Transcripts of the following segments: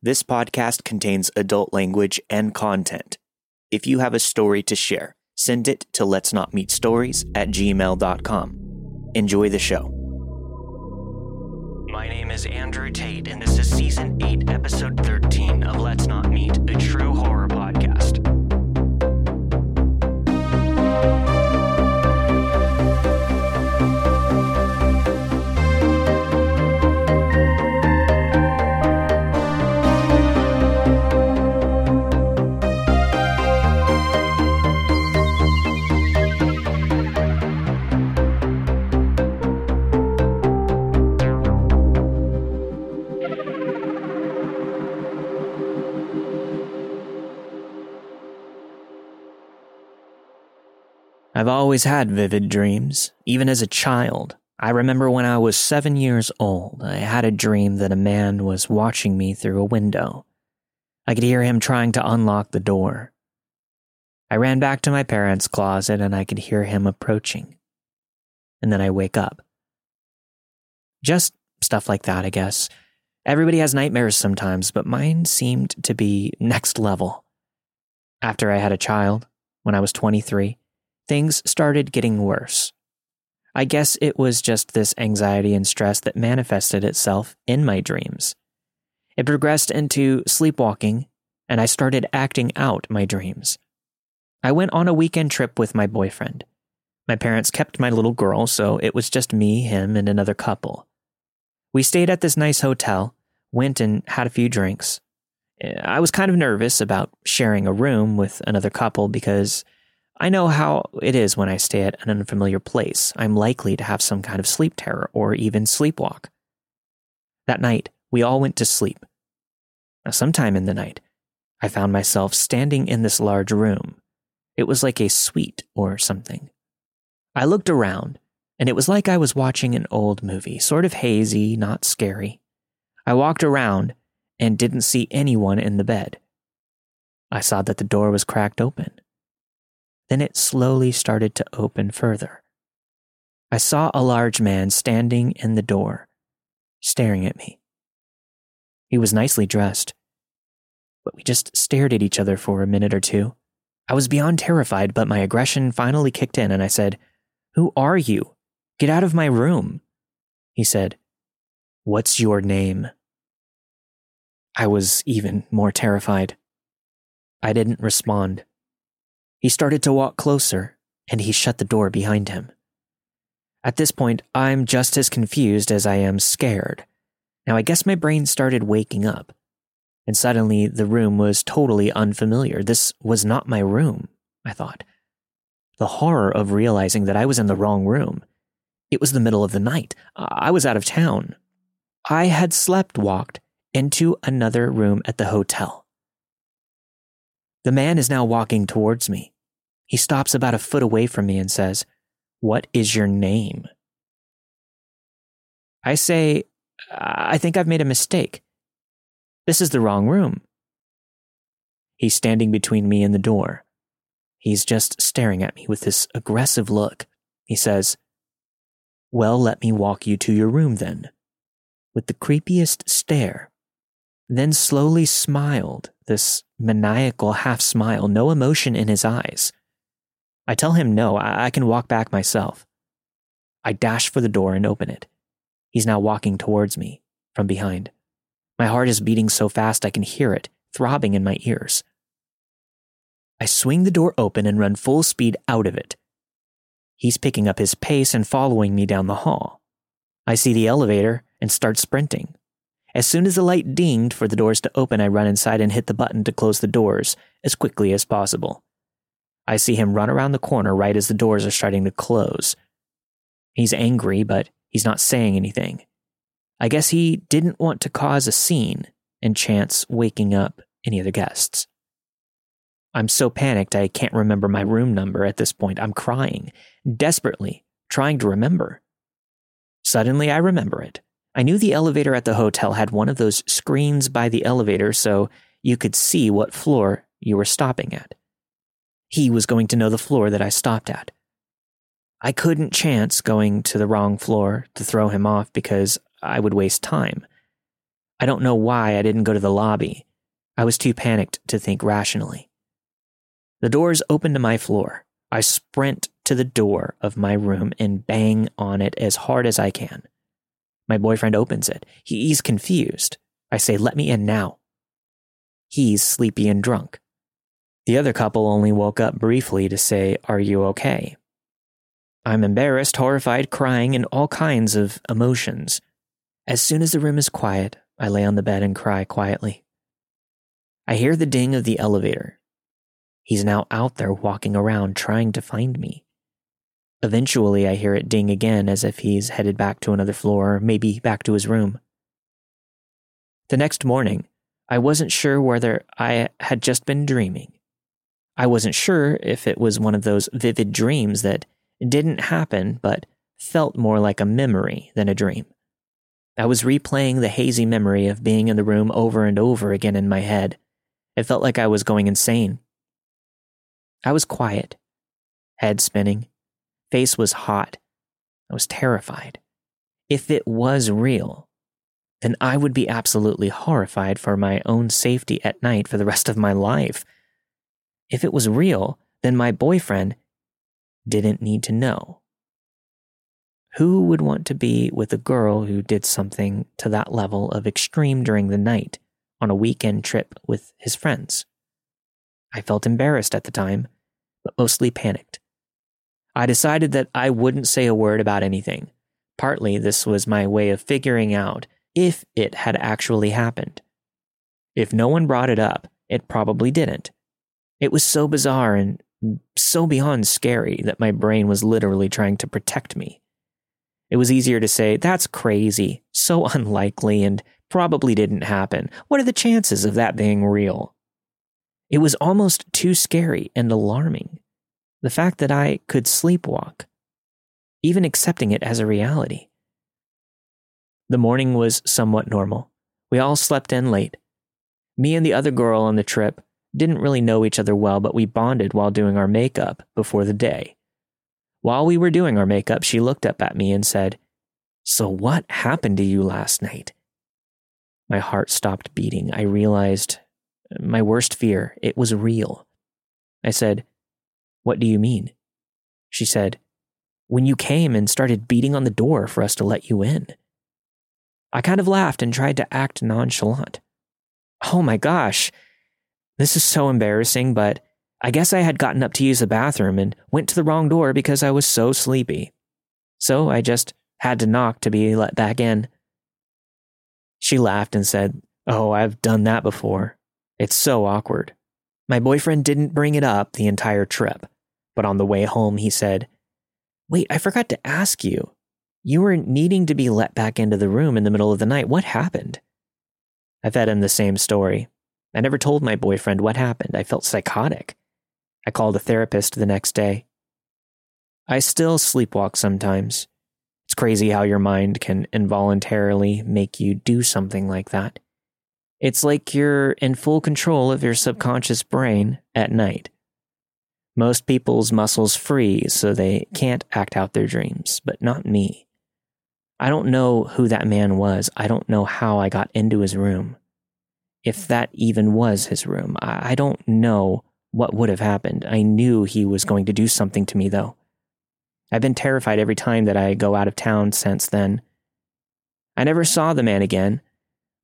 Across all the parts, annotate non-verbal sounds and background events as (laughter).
This podcast contains adult language and content. If you have a story to share, send it to let's not meet stories at gmail.com. Enjoy the show. My name is Andrew Tate, and this is season 8, episode 13 of Let's Not Meet, a true horror I've always had vivid dreams, even as a child. I remember when I was seven years old, I had a dream that a man was watching me through a window. I could hear him trying to unlock the door. I ran back to my parents' closet and I could hear him approaching. And then I wake up. Just stuff like that, I guess. Everybody has nightmares sometimes, but mine seemed to be next level. After I had a child, when I was 23, things started getting worse. I guess it was just this anxiety and stress that manifested itself in my dreams. It progressed into sleepwalking, and I started acting out my dreams. I went on a weekend trip with my boyfriend. My parents kept my little girl, so it was just me, him, and another couple. We stayed at this nice hotel, went and had a few drinks. Eh, I was kind of nervous about sharing a room with another couple because I know how it is when I stay at an unfamiliar place. I'm likely to have some kind of sleep terror or even sleepwalk. That night, we all went to sleep. Now, sometime in the night, I found myself standing in this large room. It was like a suite or something. I looked around, and it was like I was watching an old movie, sort of hazy, not scary. I walked around and didn't see anyone in the bed. I saw that the door was cracked open. Then it slowly started to open further. I saw a large man standing in the door, staring at me. He was nicely dressed, but we just stared at each other for a minute or two. I was beyond terrified, but my aggression finally kicked in and I said, Who are you? Get out of my room. He said, What's your name? I was even more terrified. I didn't respond. He started to walk closer, and he shut the door behind him. At this point, I'm just as confused as I am scared. Now, I guess my brain started waking up, and suddenly the room was totally unfamiliar. This was not my room, I thought. The horror of realizing that I was in the wrong room. It was the middle of the night. I was out of town. I had slept walked into another room at the hotel. The man is now walking towards me. He stops about a foot away from me and says, What is your name? I say, I think I've made a mistake. This is the wrong room. He's standing between me and the door. He's just staring at me with this aggressive look. He says, Well, let me walk you to your room then. With the creepiest stare then slowly smiled, this maniacal half smile, no emotion in his eyes. I tell him no, I, I can walk back myself. I dash for the door and open it. He's now walking towards me from behind. My heart is beating so fast I can hear it throbbing in my ears. I swing the door open and run full speed out of it. He's picking up his pace and following me down the hall. I see the elevator and start sprinting. As soon as the light dinged for the doors to open, I run inside and hit the button to close the doors as quickly as possible. I see him run around the corner right as the doors are starting to close. He's angry, but he's not saying anything. I guess he didn't want to cause a scene and chance waking up any of the guests. I'm so panicked I can't remember my room number at this point. I'm crying, desperately, trying to remember. Suddenly, I remember it. I knew the elevator at the hotel had one of those screens by the elevator so you could see what floor you were stopping at. He was going to know the floor that I stopped at. I couldn't chance going to the wrong floor to throw him off because I would waste time. I don't know why I didn't go to the lobby. I was too panicked to think rationally. The doors open to my floor. I sprint to the door of my room and bang on it as hard as I can. My boyfriend opens it. He's confused. I say, Let me in now. He's sleepy and drunk. The other couple only woke up briefly to say, Are you okay? I'm embarrassed, horrified, crying, and all kinds of emotions. As soon as the room is quiet, I lay on the bed and cry quietly. I hear the ding of the elevator. He's now out there walking around trying to find me. Eventually, I hear it ding again as if he's headed back to another floor, or maybe back to his room. The next morning, I wasn't sure whether I had just been dreaming. I wasn't sure if it was one of those vivid dreams that didn't happen but felt more like a memory than a dream. I was replaying the hazy memory of being in the room over and over again in my head. It felt like I was going insane. I was quiet, head spinning, face was hot. I was terrified. If it was real, then I would be absolutely horrified for my own safety at night for the rest of my life. If it was real, then my boyfriend didn't need to know. Who would want to be with a girl who did something to that level of extreme during the night on a weekend trip with his friends? I felt embarrassed at the time, but mostly panicked. I decided that I wouldn't say a word about anything. Partly, this was my way of figuring out if it had actually happened. If no one brought it up, it probably didn't. It was so bizarre and so beyond scary that my brain was literally trying to protect me. It was easier to say, that's crazy, so (laughs) unlikely, and probably didn't happen. What are the chances of that being real? It was almost too scary and alarming. The fact that I could sleepwalk, even accepting it as a reality. The morning was somewhat normal. We all slept in late. Me and the other girl on the trip didn't really know each other well, but we bonded while doing our makeup before the day. While we were doing our makeup, she looked up at me and said, So, what happened to you last night? My heart stopped beating. I realized my worst fear, it was real. I said, What do you mean? She said, When you came and started beating on the door for us to let you in. I kind of laughed and tried to act nonchalant. Oh my gosh, this is so embarrassing, but I guess I had gotten up to use the bathroom and went to the wrong door because I was so sleepy. So I just had to knock to be let back in. She laughed and said, Oh, I've done that before. It's so awkward. My boyfriend didn't bring it up the entire trip, but on the way home he said, Wait, I forgot to ask you. You were needing to be let back into the room in the middle of the night. What happened? I fed him the same story, I never told my boyfriend what happened. I felt psychotic. I called a therapist the next day. I still sleepwalk sometimes. It's crazy how your mind can involuntarily make you do something like that. It's like you're in full control of your subconscious brain at night. Most people's muscles freeze so they can't act out their dreams, but not me. I don't know who that man was. I don't know how I got into his room if that even was his room. I, don't know what would have happened. I knew he was going to do something to me, though. I've been terrified every time that I go out of town since then. I never saw the man again,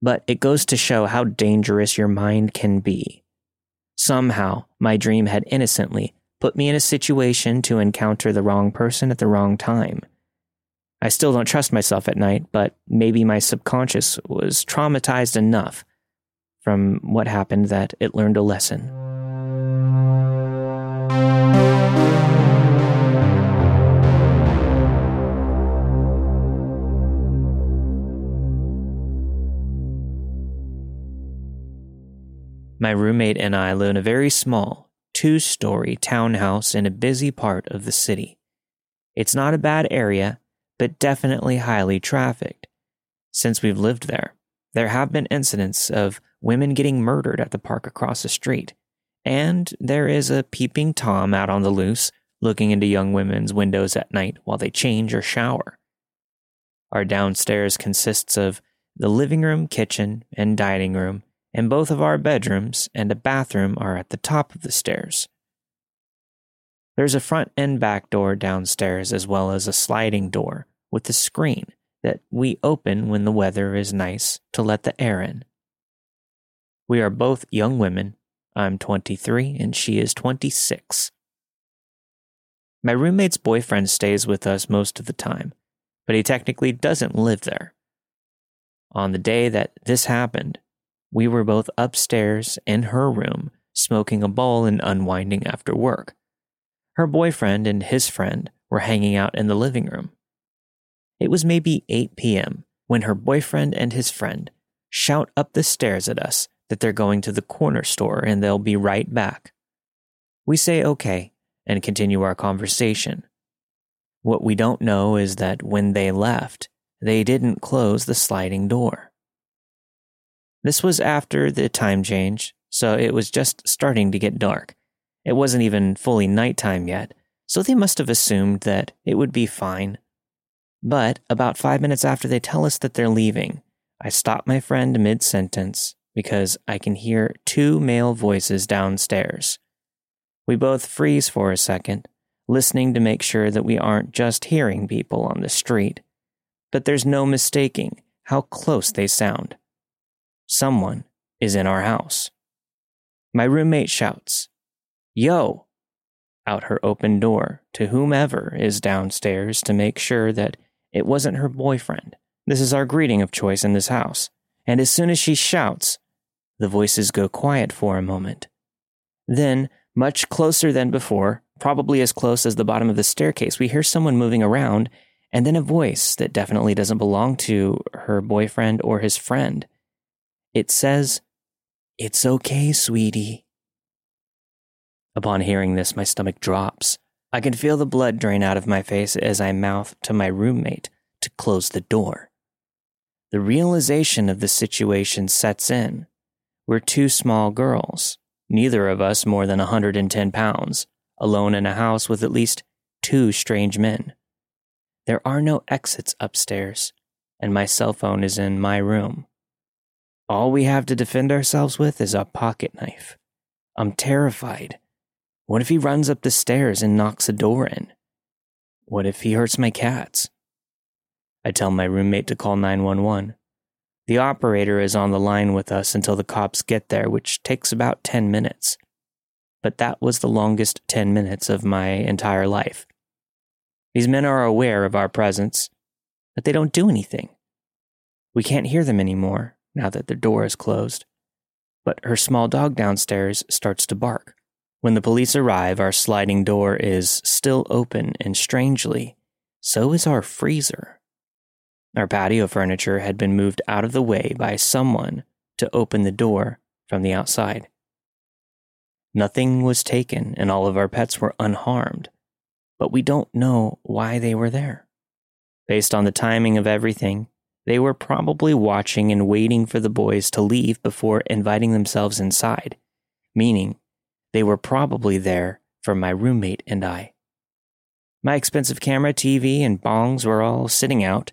but it goes to show how dangerous your mind can be. Somehow, my dream had innocently put me in a situation to encounter the wrong person at the wrong time. I still don't trust myself at night, but maybe my subconscious was traumatized enough from what happened that it learned a lesson. My roommate and I live in a very small, two story townhouse in a busy part of the city. It's not a bad area, but definitely highly trafficked. Since we've lived there, there have been incidents of women getting murdered at the park across the street, and there is a peeping Tom out on the loose, looking into young women's windows at night while they change or shower. Our downstairs consists of the living room, kitchen, and dining room, and both of our bedrooms and a bathroom are at the top of the stairs. There's a front and back door downstairs, as well as a sliding door with a screen that we open when the weather is nice to let the air in. We are both young women. I'm 23 and she is 26. My roommate's boyfriend stays with us most of the time, but he technically doesn't live there. On the day that this happened, we were both upstairs in her room smoking a bowl and unwinding after work. Her boyfriend and his friend were hanging out in the living room. It was maybe 8 p.m. when her boyfriend and his friend shout up the stairs at us that they're going to the corner store and they'll be right back. We say okay and continue our conversation. What we don't know is that when they left, they didn't close the sliding door. This was after the time change, so it was just starting to get dark. It wasn't even fully nighttime yet, so they must have assumed that it would be fine. But about five minutes after they tell us that they're leaving, I stop my friend mid sentence because I can hear two male voices downstairs. We both freeze for a second, listening to make sure that we aren't just hearing people on the street. But there's no mistaking how close they sound. Someone is in our house. My roommate shouts, Yo! out her open door to whomever is downstairs to make sure that it wasn't her boyfriend. This is our greeting of choice in this house. And as soon as she shouts, the voices go quiet for a moment. Then, much closer than before, probably as close as the bottom of the staircase, we hear someone moving around, and then a voice that definitely doesn't belong to her boyfriend or his friend. It says, It's okay, sweetie. Upon hearing this, my stomach drops. I can feel the blood drain out of my face as I mouth to my roommate to close the door. The realization of the situation sets in. We're two small girls, neither of us more than 110 pounds, alone in a house with at least two strange men. There are no exits upstairs, and my cell phone is in my room. All we have to defend ourselves with is a pocket knife. I'm terrified what if he runs up the stairs and knocks a door in? What if he hurts my cats? I tell my roommate to call 911. The operator is on the line with us until the cops get there, which takes about 10 minutes. But that was the longest 10 minutes of my entire life. These men are aware of our presence, but they don't do anything. We can't hear them anymore now that the door is closed. But her small dog downstairs starts to bark. When the police arrive, our sliding door is still open, and strangely, so is our freezer. Our patio furniture had been moved out of the way by someone to open the door from the outside. Nothing was taken, and all of our pets were unharmed, but we don't know why they were there. Based on the timing of everything, they were probably watching and waiting for the boys to leave before inviting themselves inside, meaning they were probably there for my roommate and I. My expensive camera, TV, and bongs were all sitting out,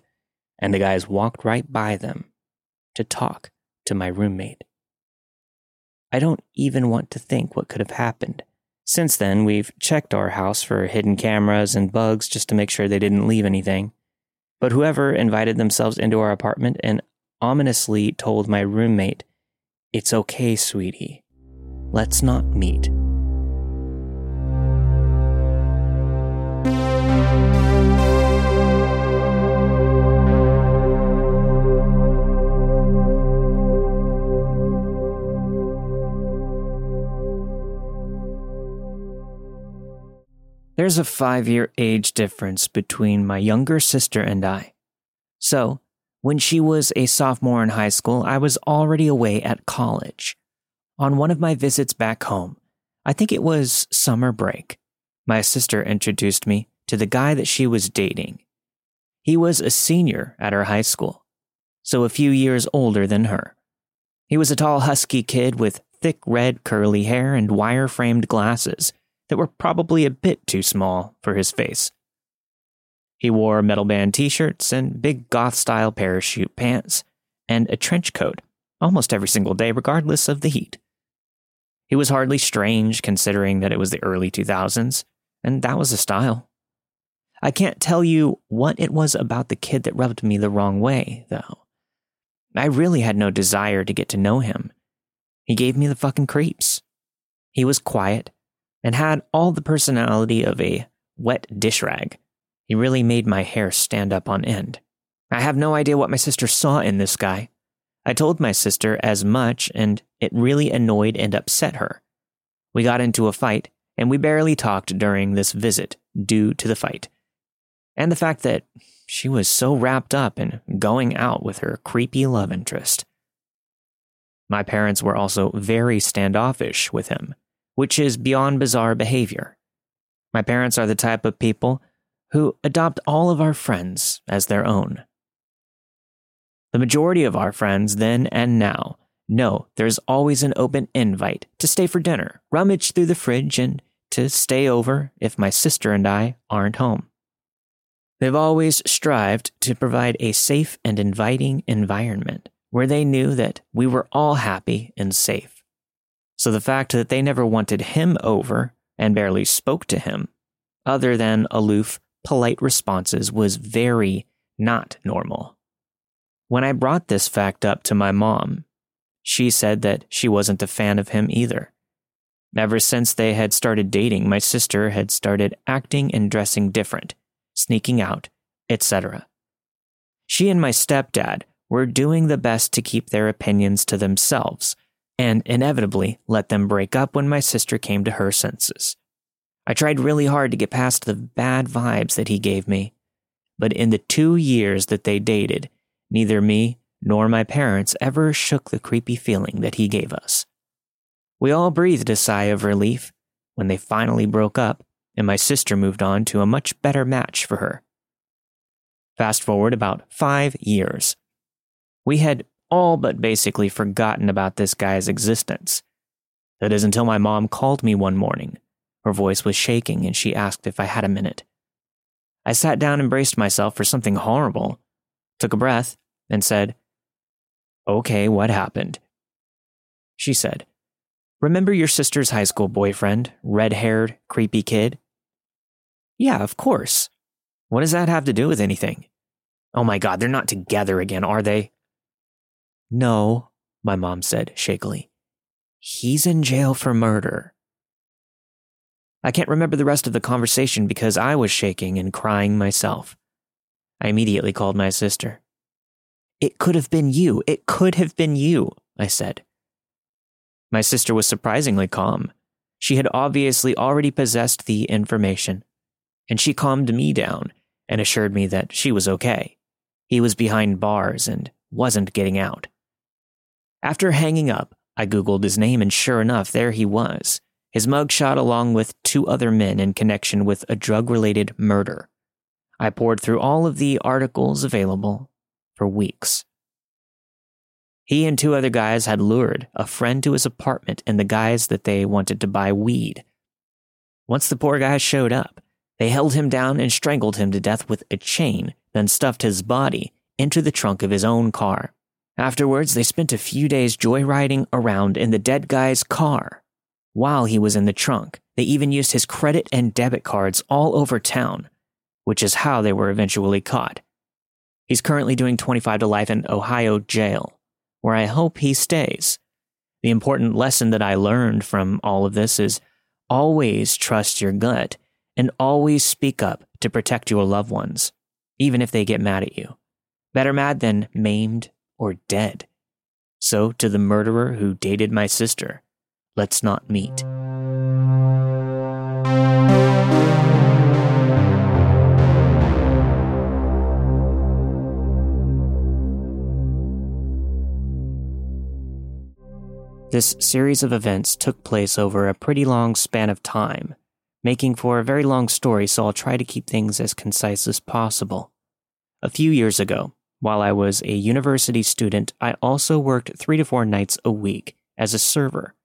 and the guys walked right by them to talk to my roommate. I don't even want to think what could have happened. Since then, we've checked our house for hidden cameras and bugs just to make sure they didn't leave anything. But whoever invited themselves into our apartment and ominously told my roommate, It's okay, sweetie, let's not meet. There's a five year age difference between my younger sister and I. So, when she was a sophomore in high school, I was already away at college. On one of my visits back home, I think it was summer break, my sister introduced me to the guy that she was dating. He was a senior at her high school, so a few years older than her. He was a tall, husky kid with thick red curly hair and wire framed glasses that were probably a bit too small for his face. He wore metal band t shirts and big goth style parachute pants and a trench coat almost every single day, regardless of the heat. He was hardly strange considering that it was the early 2000s, and that was the style. I can't tell you what it was about the kid that rubbed me the wrong way, though. I really had no desire to get to know him. He gave me the fucking creeps. He was quiet and had all the personality of a wet dish rag. He really made my hair stand up on end. I have no idea what my sister saw in this guy. I told my sister as much, and it really annoyed and upset her. We got into a fight, and we barely talked during this visit due to the fight. And the fact that she was so wrapped up in going out with her creepy love interest. My parents were also very standoffish with him, which is beyond bizarre behavior. My parents are the type of people who adopt all of our friends as their own. The majority of our friends then and now know there's always an open invite to stay for dinner, rummage through the fridge, and to stay over if my sister and I aren't home. They've always strived to provide a safe and inviting environment where they knew that we were all happy and safe. So the fact that they never wanted him over and barely spoke to him, other than aloof, polite responses, was very not normal. When I brought this fact up to my mom, she said that she wasn't a fan of him either. Ever since they had started dating, my sister had started acting and dressing different, sneaking out, etc. She and my stepdad were doing the best to keep their opinions to themselves, and inevitably let them break up when my sister came to her senses. I tried really hard to get past the bad vibes that he gave me, but in the two years that they dated, Neither me nor my parents ever shook the creepy feeling that he gave us. We all breathed a sigh of relief when they finally broke up and my sister moved on to a much better match for her. Fast forward about five years. We had all but basically forgotten about this guy's existence. That is until my mom called me one morning. Her voice was shaking and she asked if I had a minute. I sat down and braced myself for something horrible, took a breath, and said, Okay, what happened? She said, Remember your sister's high school boyfriend, red haired, creepy kid? Yeah, of course. What does that have to do with anything? Oh my god, they're not together again, are they? No, my mom said shakily. He's in jail for murder. I can't remember the rest of the conversation because I was shaking and crying myself. I immediately called my sister. It could have been you. It could have been you, I said. My sister was surprisingly calm. She had obviously already possessed the information, and she calmed me down and assured me that she was okay. He was behind bars and wasn't getting out. After hanging up, I Googled his name, and sure enough, there he was. His mugshot, along with two other men in connection with a drug related murder. I poured through all of the articles available for weeks. He and two other guys had lured a friend to his apartment in the guise that they wanted to buy weed. Once the poor guy showed up, they held him down and strangled him to death with a chain, then stuffed his body into the trunk of his own car. Afterwards, they spent a few days joyriding around in the dead guy's car. While he was in the trunk, they even used his credit and debit cards all over town, which is how they were eventually caught. He's currently doing 25 to life in Ohio jail, where I hope he stays. The important lesson that I learned from all of this is always trust your gut and always speak up to protect your loved ones, even if they get mad at you. Better mad than maimed or dead. So, to the murderer who dated my sister, let's not meet. This series of events took place over a pretty long span of time, making for a very long story, so I'll try to keep things as concise as possible. A few years ago, while I was a university student, I also worked three to four nights a week as a server.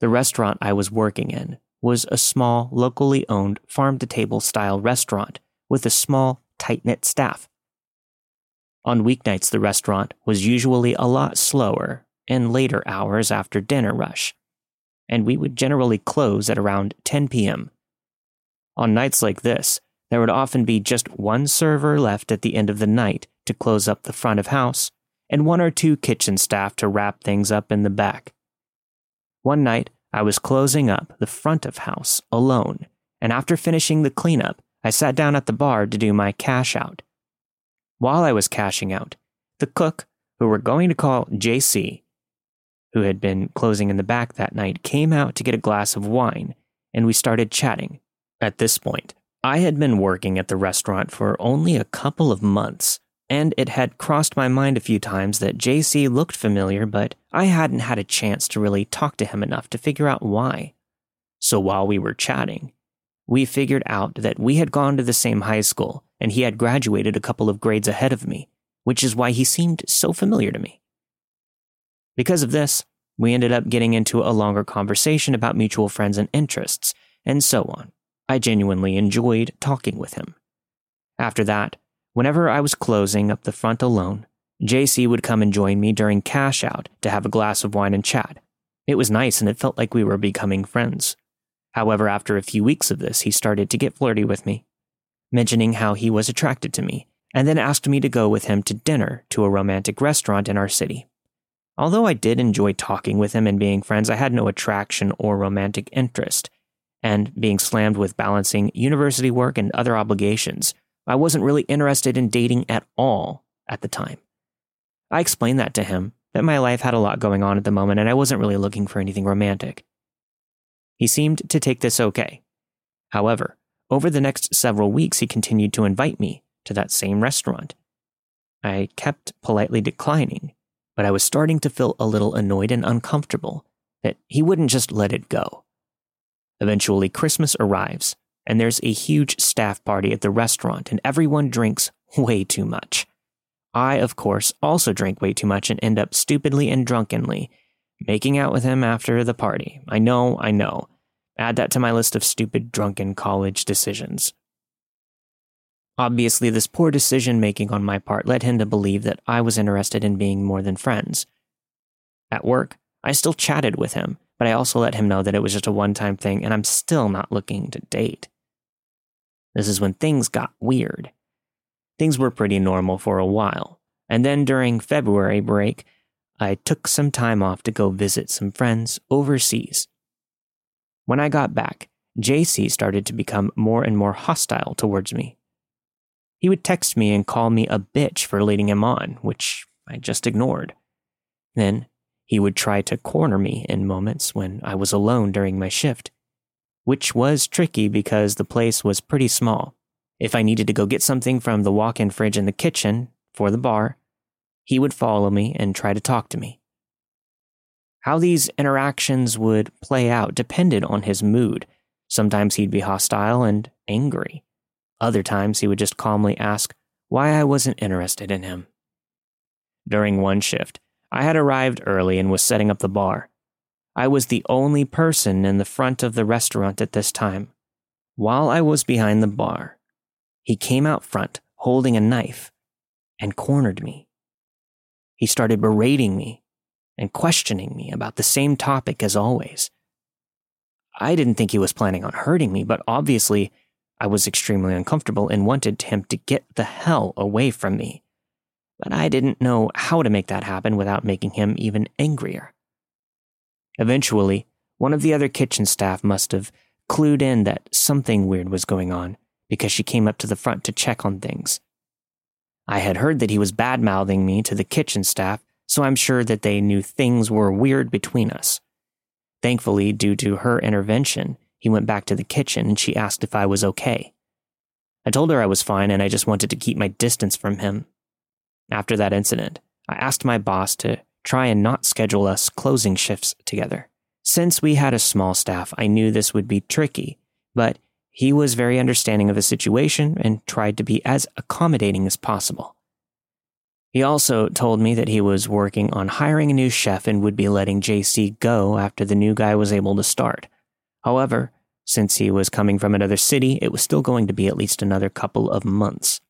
The restaurant I was working in was a small, locally owned farm to table style restaurant with a small, tight knit staff. On weeknights, the restaurant was usually a lot slower in later hours after dinner rush, and we would generally close at around 10 p.m. On nights like this, there would often be just one server left at the end of the night to close up the front of house, and one or two kitchen staff to wrap things up in the back. One night, I was closing up the front of house alone, and after finishing the cleanup, I sat down at the bar to do my cash out. While I was cashing out, the cook, who we're going to call JC, who had been closing in the back that night, came out to get a glass of wine, and we started chatting. At this point, I had been working at the restaurant for only a couple of months, and it had crossed my mind a few times that JC looked familiar, but I hadn't had a chance to really talk to him enough to figure out why. So while we were chatting, we figured out that we had gone to the same high school and he had graduated a couple of grades ahead of me, which is why he seemed so familiar to me. Because of this, we ended up getting into a longer conversation about mutual friends and interests, and so on. I genuinely enjoyed talking with him. After that, Whenever I was closing up the front alone, JC would come and join me during cash out to have a glass of wine and chat. It was nice and it felt like we were becoming friends. However, after a few weeks of this, he started to get flirty with me, mentioning how he was attracted to me, and then asked me to go with him to dinner to a romantic restaurant in our city. Although I did enjoy talking with him and being friends, I had no attraction or romantic interest, and being slammed with balancing university work and other obligations, I wasn't really interested in dating at all at the time. I explained that to him, that my life had a lot going on at the moment and I wasn't really looking for anything romantic. He seemed to take this okay. However, over the next several weeks, he continued to invite me to that same restaurant. I kept politely declining, but I was starting to feel a little annoyed and uncomfortable that he wouldn't just let it go. Eventually, Christmas arrives, and there's a huge staff party at the restaurant, and everyone drinks way too much. I, of course, also drink way too much and end up stupidly and drunkenly making out with him after the party. I know, I know. Add that to my list of stupid drunken college decisions. Obviously, this poor decision making on my part led him to believe that I was interested in being more than friends. At work, I still chatted with him, but I also let him know that it was just a one time thing and I'm still not looking to date. This is when things got weird. Things were pretty normal for a while, and then during February break, I took some time off to go visit some friends overseas. When I got back, JC started to become more and more hostile towards me. He would text me and call me a bitch for leading him on, which I just ignored. Then he would try to corner me in moments when I was alone during my shift which was tricky because the place was pretty small. If I needed to go get something from the walk in fridge in the kitchen for the bar, he would follow me and try to talk to me. How these interactions would play out depended on his mood. Sometimes he'd be hostile and angry. Other times he would just calmly ask why I wasn't interested in him. During one shift, I had arrived early and was setting up the bar. I was the only person in the front of the restaurant at this time. While I was behind the bar, he came out front holding a knife and cornered me. He started berating me and questioning me about the same topic as always. I didn't think he was planning on hurting me, but obviously I was extremely uncomfortable and wanted him to get the hell away from me. But I didn't know how to make that happen without making him even angrier. Eventually, one of the other kitchen staff must have clued in that something weird was going on because she came up to the front to check on things. I had heard that he was bad mouthing me to the kitchen staff, so I'm sure that they knew things were weird between us. Thankfully, due to her intervention, he went back to the kitchen and she asked if I was okay. I told her I was fine and I just wanted to keep my distance from him. After that incident, I asked my boss to try and not schedule us closing shifts together. Since we had a small staff, I knew this would be tricky, but he was very understanding of the situation and tried to be as accommodating as possible. He also told me that he was working on hiring a new chef and would be letting JC go after the new guy was able to start. However, since he was coming from another city, it was still going to be at least another couple of months.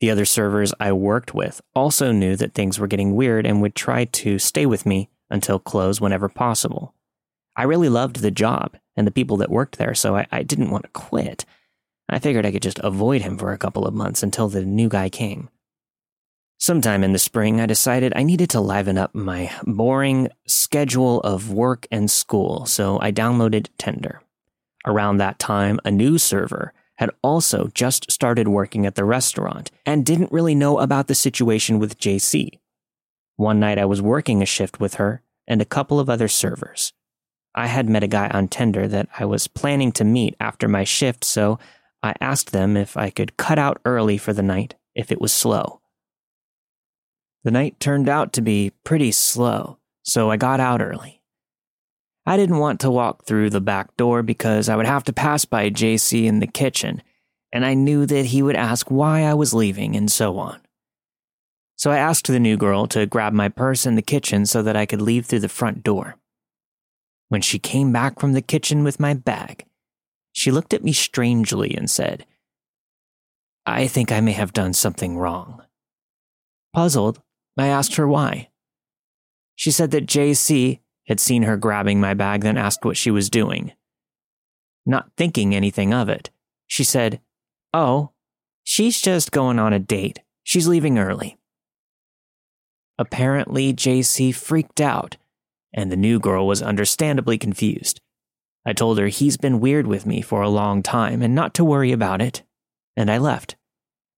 The other servers I worked with also knew that things were getting weird and would try to stay with me until close whenever possible. I really loved the job and the people that worked there, so I, I didn't want to quit. I figured I could just avoid him for a couple of months until the new guy came. Sometime in the spring, I decided I needed to liven up my boring schedule of work and school, so I downloaded Tinder. Around that time, a new server had also just started working at the restaurant and didn't really know about the situation with JC. One night I was working a shift with her and a couple of other servers. I had met a guy on Tinder that I was planning to meet after my shift, so I asked them if I could cut out early for the night if it was slow. The night turned out to be pretty slow, so I got out early. I didn't want to walk through the back door because I would have to pass by JC in the kitchen, and I knew that he would ask why I was leaving and so on. So I asked the new girl to grab my purse in the kitchen so that I could leave through the front door. When she came back from the kitchen with my bag, she looked at me strangely and said, I think I may have done something wrong. Puzzled, I asked her why. She said that JC had seen her grabbing my bag, then asked what she was doing. Not thinking anything of it, she said, Oh, she's just going on a date. She's leaving early. Apparently, JC freaked out, and the new girl was understandably confused. I told her he's been weird with me for a long time and not to worry about it, and I left.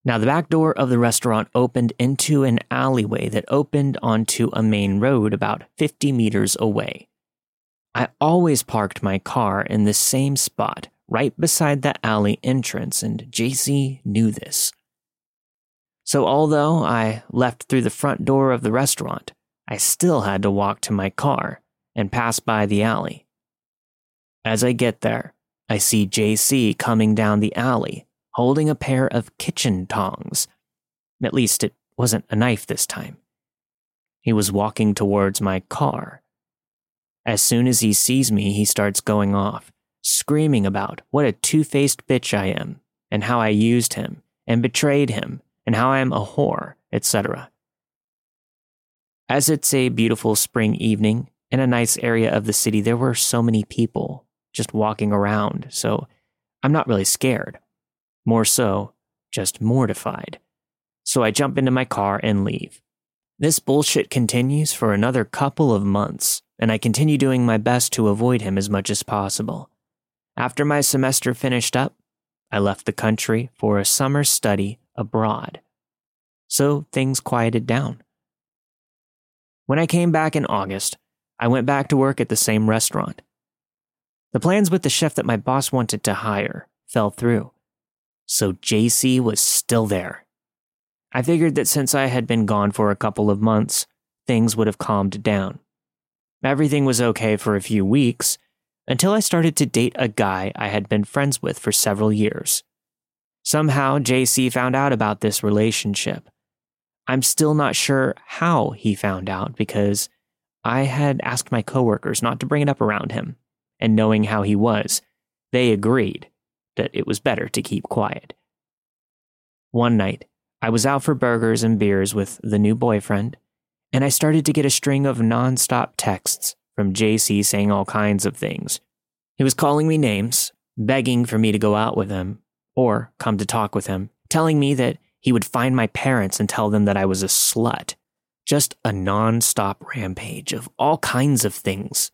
Now, the back door of the restaurant opened into an alleyway that opened onto a main road about 50 meters away. I always parked my car in the same spot, right beside the alley entrance, and JC knew this. So, although I left through the front door of the restaurant, I still had to walk to my car and pass by the alley. As I get there, I see JC coming down the alley holding a pair of kitchen tongs. At least it wasn't a knife this time. He was walking towards my car. As soon as he sees me, he starts going off, screaming about what a two faced bitch I am, and how I used him, and betrayed him, and how I am a whore, etc. As it's a beautiful spring evening in a nice area of the city, there were so many people just walking around, so I'm not really scared. More so, just mortified. So I jump into my car and leave. This bullshit continues for another couple of months, and I continue doing my best to avoid him as much as possible. After my semester finished up, I left the country for a summer study abroad. So things quieted down. When I came back in August, I went back to work at the same restaurant. The plans with the chef that my boss wanted to hire fell through so JC was still there. I figured that since I had been gone for a couple of months, things would have calmed down. Everything was okay for a few weeks until I started to date a guy I had been friends with for several years. Somehow, JC found out about this relationship. I'm still not sure how he found out because I had asked my coworkers not to bring it up around him, and knowing how he was, they agreed that it was better to keep quiet. One night, I was out for burgers and beers with the new boyfriend, and I started to get a string of nonstop texts from JC saying all kinds of things. He was calling me names, begging for me to go out with him or come to talk with him, telling me that he would find my parents and tell them that I was a slut. Just a non-stop rampage of all kinds of things.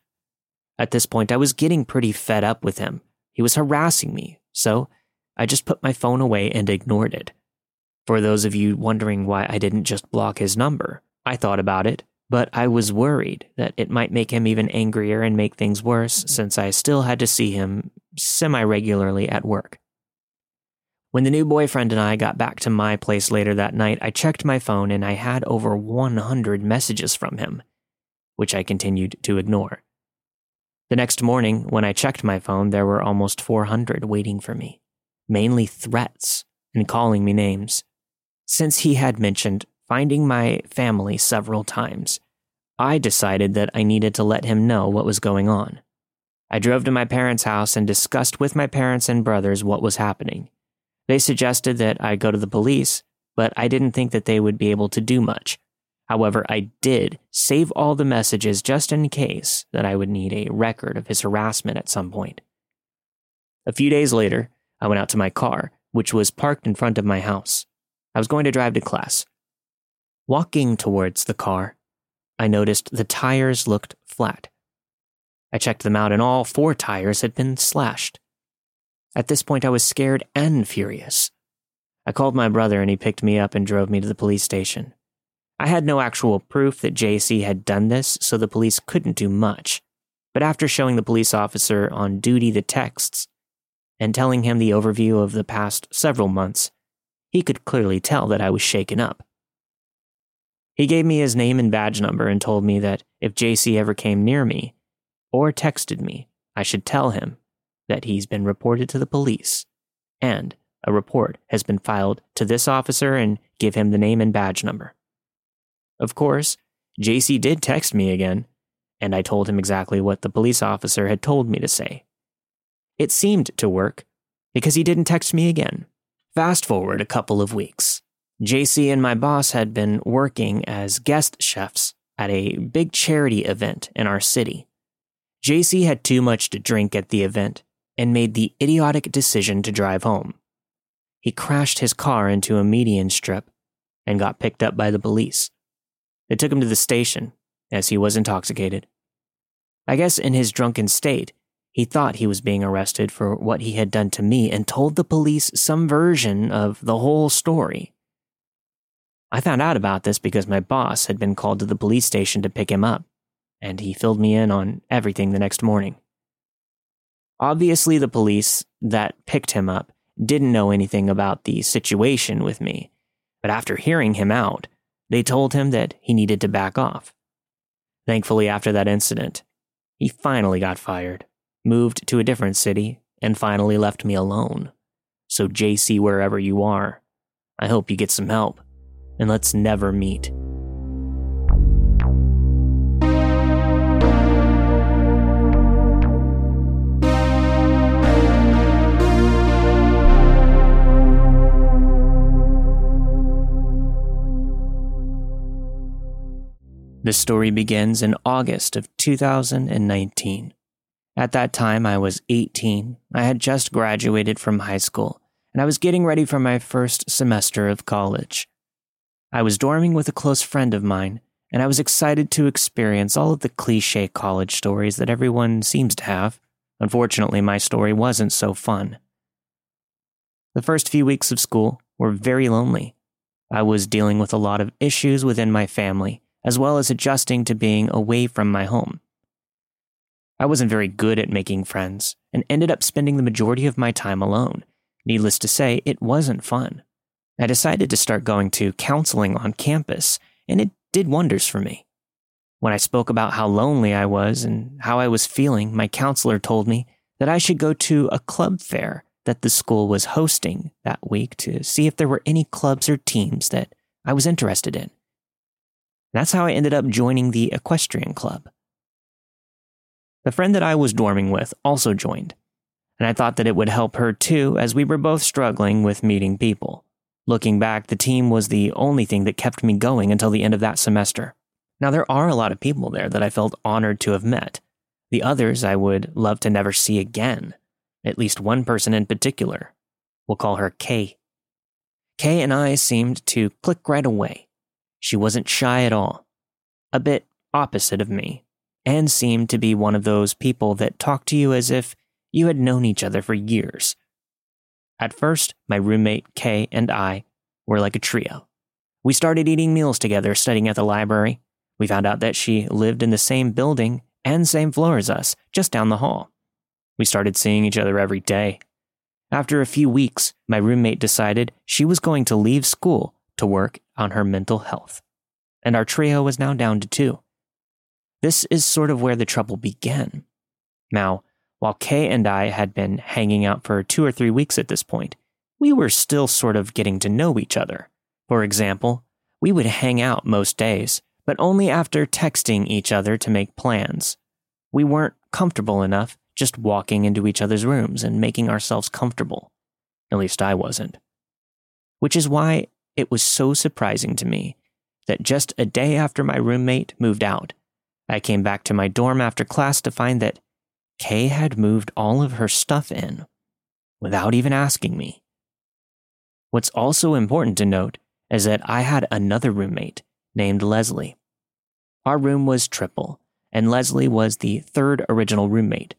At this point, I was getting pretty fed up with him. He was harassing me, so I just put my phone away and ignored it. For those of you wondering why I didn't just block his number, I thought about it, but I was worried that it might make him even angrier and make things worse mm-hmm. since I still had to see him semi regularly at work. When the new boyfriend and I got back to my place later that night, I checked my phone and I had over 100 messages from him, which I continued to ignore. The next morning, when I checked my phone, there were almost 400 waiting for me, mainly threats and calling me names. Since he had mentioned finding my family several times, I decided that I needed to let him know what was going on. I drove to my parents' house and discussed with my parents and brothers what was happening. They suggested that I go to the police, but I didn't think that they would be able to do much. However, I did save all the messages just in case that I would need a record of his harassment at some point. A few days later, I went out to my car, which was parked in front of my house. I was going to drive to class. Walking towards the car, I noticed the tires looked flat. I checked them out, and all four tires had been slashed. At this point, I was scared and furious. I called my brother, and he picked me up and drove me to the police station. I had no actual proof that JC had done this, so the police couldn't do much. But after showing the police officer on duty the texts and telling him the overview of the past several months, he could clearly tell that I was shaken up. He gave me his name and badge number and told me that if JC ever came near me or texted me, I should tell him that he's been reported to the police and a report has been filed to this officer and give him the name and badge number. Of course, JC did text me again, and I told him exactly what the police officer had told me to say. It seemed to work, because he didn't text me again. Fast forward a couple of weeks. JC and my boss had been working as guest chefs at a big charity event in our city. JC had too much to drink at the event and made the idiotic decision to drive home. He crashed his car into a median strip and got picked up by the police. They took him to the station, as he was intoxicated. I guess in his drunken state, he thought he was being arrested for what he had done to me and told the police some version of the whole story. I found out about this because my boss had been called to the police station to pick him up, and he filled me in on everything the next morning. Obviously, the police that picked him up didn't know anything about the situation with me, but after hearing him out, they told him that he needed to back off. Thankfully, after that incident, he finally got fired, moved to a different city, and finally left me alone. So, JC, wherever you are, I hope you get some help, and let's never meet. The story begins in August of 2019. At that time, I was 18. I had just graduated from high school, and I was getting ready for my first semester of college. I was dorming with a close friend of mine, and I was excited to experience all of the cliche college stories that everyone seems to have. Unfortunately, my story wasn't so fun. The first few weeks of school were very lonely. I was dealing with a lot of issues within my family as well as adjusting to being away from my home. I wasn't very good at making friends and ended up spending the majority of my time alone. Needless to say, it wasn't fun. I decided to start going to counseling on campus, and it did wonders for me. When I spoke about how lonely I was and how I was feeling, my counselor told me that I should go to a club fair that the school was hosting that week to see if there were any clubs or teams that I was interested in. That's how I ended up joining the equestrian club. The friend that I was dorming with also joined, and I thought that it would help her too, as we were both struggling with meeting people. Looking back, the team was the only thing that kept me going until the end of that semester. Now, there are a lot of people there that I felt honored to have met. The others I would love to never see again. At least one person in particular. We'll call her Kay. Kay and I seemed to click right away. She wasn't shy at all, a bit opposite of me, and seemed to be one of those people that talk to you as if you had known each other for years. At first, my roommate Kay and I were like a trio. We started eating meals together, studying at the library. We found out that she lived in the same building and same floor as us, just down the hall. We started seeing each other every day. After a few weeks, my roommate decided she was going to leave school to work on her mental health, and our trio was now down to two. This is sort of where the trouble began. Now, while Kay and I had been hanging out for two or three weeks at this point, we were still sort of getting to know each other. For example, we would hang out most days, but only after texting each other to make plans. We weren't comfortable enough just walking into each other's rooms and making ourselves comfortable. At least I wasn't. Which is why it was so surprising to me that just a day after my roommate moved out, I came back to my dorm after class to find that Kay had moved all of her stuff in without even asking me. What's also important to note is that I had another roommate named Leslie. Our room was triple, and Leslie was the third original roommate.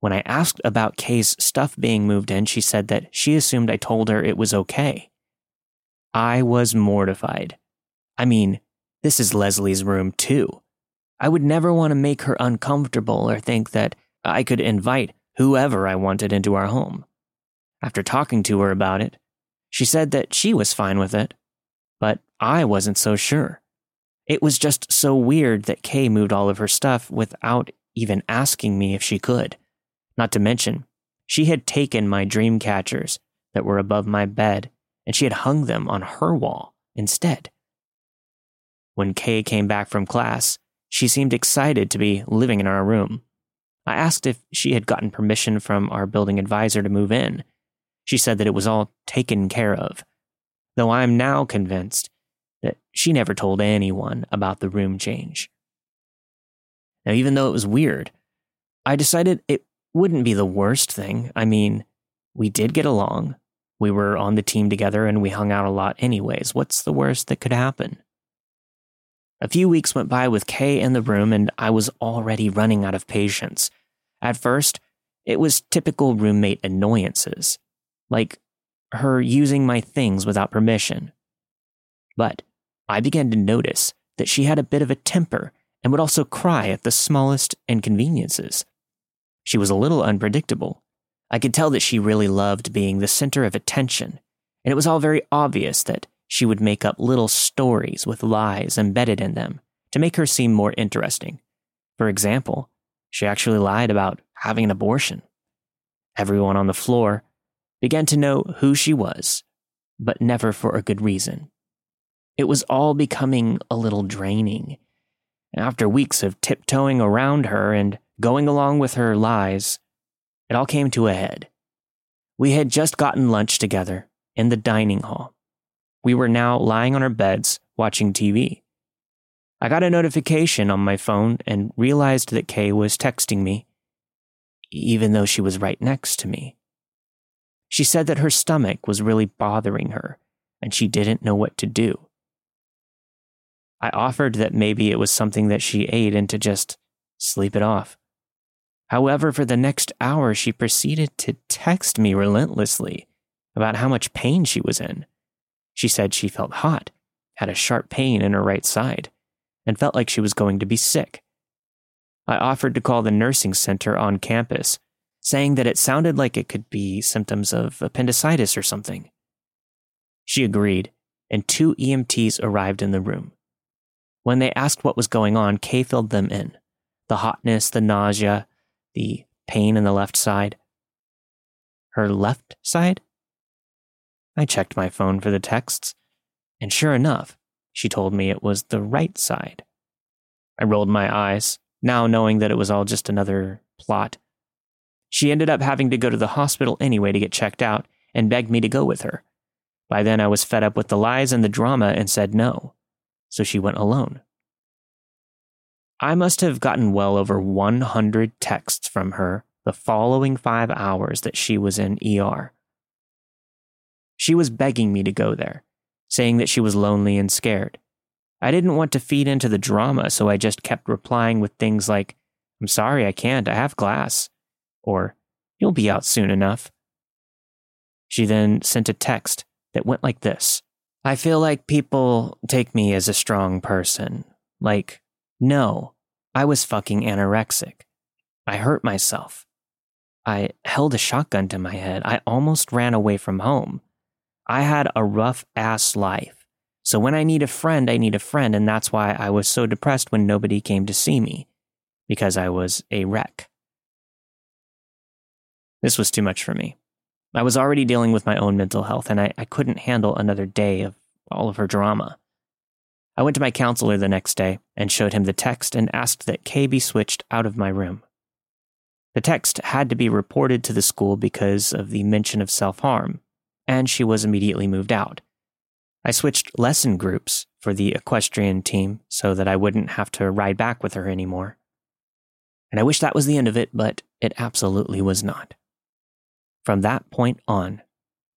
When I asked about Kay's stuff being moved in, she said that she assumed I told her it was okay. I was mortified. I mean, this is Leslie's room too. I would never want to make her uncomfortable or think that I could invite whoever I wanted into our home. After talking to her about it, she said that she was fine with it, but I wasn't so sure. It was just so weird that Kay moved all of her stuff without even asking me if she could. Not to mention, she had taken my dream catchers that were above my bed and she had hung them on her wall instead. When Kay came back from class, she seemed excited to be living in our room. I asked if she had gotten permission from our building advisor to move in. She said that it was all taken care of, though I am now convinced that she never told anyone about the room change. Now, even though it was weird, I decided it wouldn't be the worst thing. I mean, we did get along. We were on the team together and we hung out a lot, anyways. What's the worst that could happen? A few weeks went by with Kay in the room, and I was already running out of patience. At first, it was typical roommate annoyances, like her using my things without permission. But I began to notice that she had a bit of a temper and would also cry at the smallest inconveniences. She was a little unpredictable. I could tell that she really loved being the center of attention, and it was all very obvious that she would make up little stories with lies embedded in them to make her seem more interesting. For example, she actually lied about having an abortion. Everyone on the floor began to know who she was, but never for a good reason. It was all becoming a little draining. After weeks of tiptoeing around her and going along with her lies, it all came to a head. We had just gotten lunch together in the dining hall. We were now lying on our beds watching TV. I got a notification on my phone and realized that Kay was texting me, even though she was right next to me. She said that her stomach was really bothering her and she didn't know what to do. I offered that maybe it was something that she ate and to just sleep it off. However, for the next hour, she proceeded to text me relentlessly about how much pain she was in. She said she felt hot, had a sharp pain in her right side, and felt like she was going to be sick. I offered to call the nursing center on campus, saying that it sounded like it could be symptoms of appendicitis or something. She agreed, and two EMTs arrived in the room. When they asked what was going on, Kay filled them in the hotness, the nausea, the pain in the left side. Her left side? I checked my phone for the texts, and sure enough, she told me it was the right side. I rolled my eyes, now knowing that it was all just another plot. She ended up having to go to the hospital anyway to get checked out and begged me to go with her. By then, I was fed up with the lies and the drama and said no, so she went alone. I must have gotten well over 100 texts from her the following five hours that she was in ER. She was begging me to go there, saying that she was lonely and scared. I didn't want to feed into the drama, so I just kept replying with things like, I'm sorry, I can't, I have class, or You'll be out soon enough. She then sent a text that went like this I feel like people take me as a strong person. Like, no, I was fucking anorexic. I hurt myself. I held a shotgun to my head. I almost ran away from home. I had a rough ass life. So when I need a friend, I need a friend. And that's why I was so depressed when nobody came to see me, because I was a wreck. This was too much for me. I was already dealing with my own mental health, and I, I couldn't handle another day of all of her drama. I went to my counselor the next day and showed him the text and asked that Kay be switched out of my room. The text had to be reported to the school because of the mention of self harm, and she was immediately moved out. I switched lesson groups for the equestrian team so that I wouldn't have to ride back with her anymore. And I wish that was the end of it, but it absolutely was not. From that point on,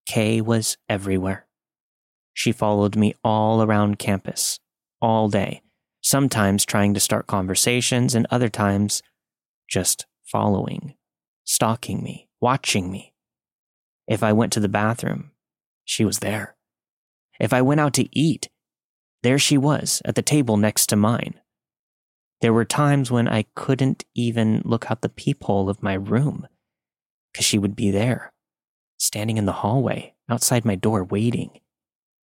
Kay was everywhere. She followed me all around campus, all day, sometimes trying to start conversations, and other times just following, stalking me, watching me. If I went to the bathroom, she was there. If I went out to eat, there she was at the table next to mine. There were times when I couldn't even look out the peephole of my room because she would be there, standing in the hallway outside my door waiting,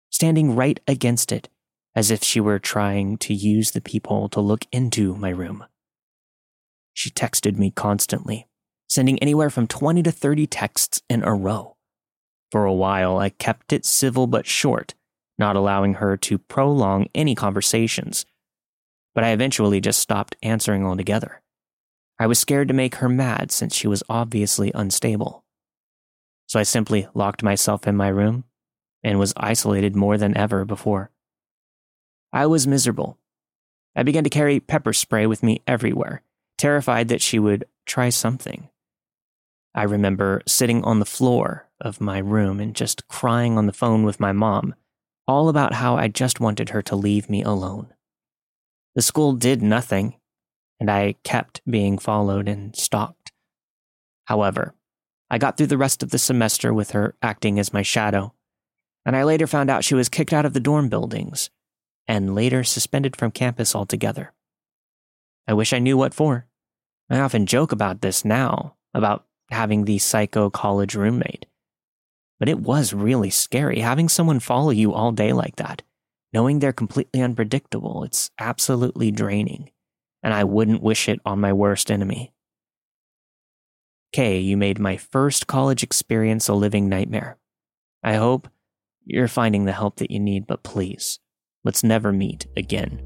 standing right against it as if she were trying to use the peephole to look into my room. She texted me constantly, sending anywhere from 20 to 30 texts in a row. For a while, I kept it civil but short, not allowing her to prolong any conversations. But I eventually just stopped answering altogether. I was scared to make her mad since she was obviously unstable. So I simply locked myself in my room and was isolated more than ever before. I was miserable. I began to carry pepper spray with me everywhere, terrified that she would try something. I remember sitting on the floor of my room and just crying on the phone with my mom, all about how I just wanted her to leave me alone. The school did nothing, and I kept being followed and stalked. However, I got through the rest of the semester with her acting as my shadow, and I later found out she was kicked out of the dorm buildings and later suspended from campus altogether. I wish I knew what for. I often joke about this now, about having the psycho college roommate. But it was really scary having someone follow you all day like that, knowing they're completely unpredictable. It's absolutely draining, and I wouldn't wish it on my worst enemy. Kay, you made my first college experience a living nightmare. I hope you're finding the help that you need, but please, let's never meet again.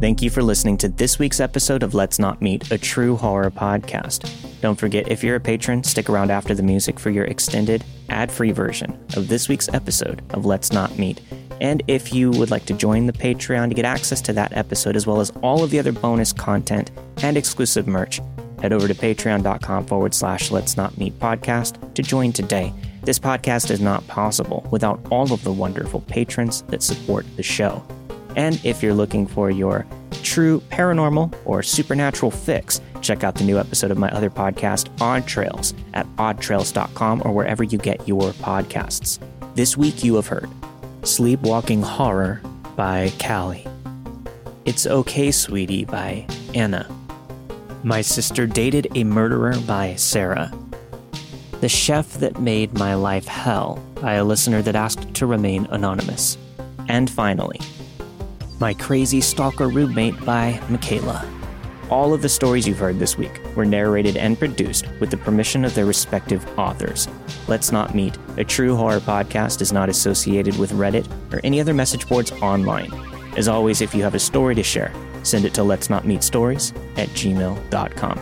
Thank you for listening to this week's episode of Let's Not Meet, a true horror podcast. Don't forget, if you're a patron, stick around after the music for your extended, ad free version of this week's episode of Let's Not Meet. And if you would like to join the Patreon to get access to that episode, as well as all of the other bonus content and exclusive merch, head over to patreon.com forward slash Let's Not Meet podcast to join today. This podcast is not possible without all of the wonderful patrons that support the show. And if you're looking for your true paranormal or supernatural fix, check out the new episode of my other podcast, Odd Trails, at oddtrails.com or wherever you get your podcasts. This week you have heard Sleepwalking Horror by Callie. It's Okay, Sweetie by Anna. My Sister Dated a Murderer by Sara. The Chef That Made My Life Hell by a listener that asked to remain anonymous. And finally, my Crazy Stalker Roommate by Michaela. All of the stories you've heard this week were narrated and produced with the permission of their respective authors. Let's Not Meet, a true horror podcast, is not associated with Reddit or any other message boards online. As always, if you have a story to share, send it to let's not meet stories at gmail.com.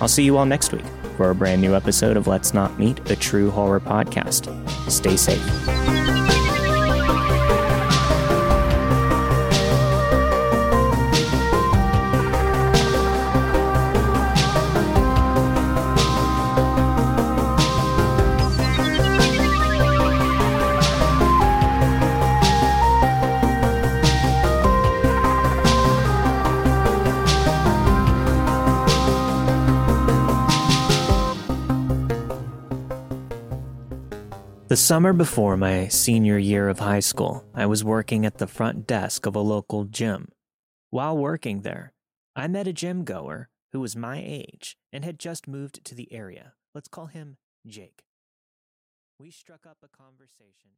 I'll see you all next week for a brand new episode of Let's Not Meet, a true horror podcast. Stay safe. Summer before my senior year of high school, I was working at the front desk of a local gym. While working there, I met a gym goer who was my age and had just moved to the area. Let's call him Jake. We struck up a conversation.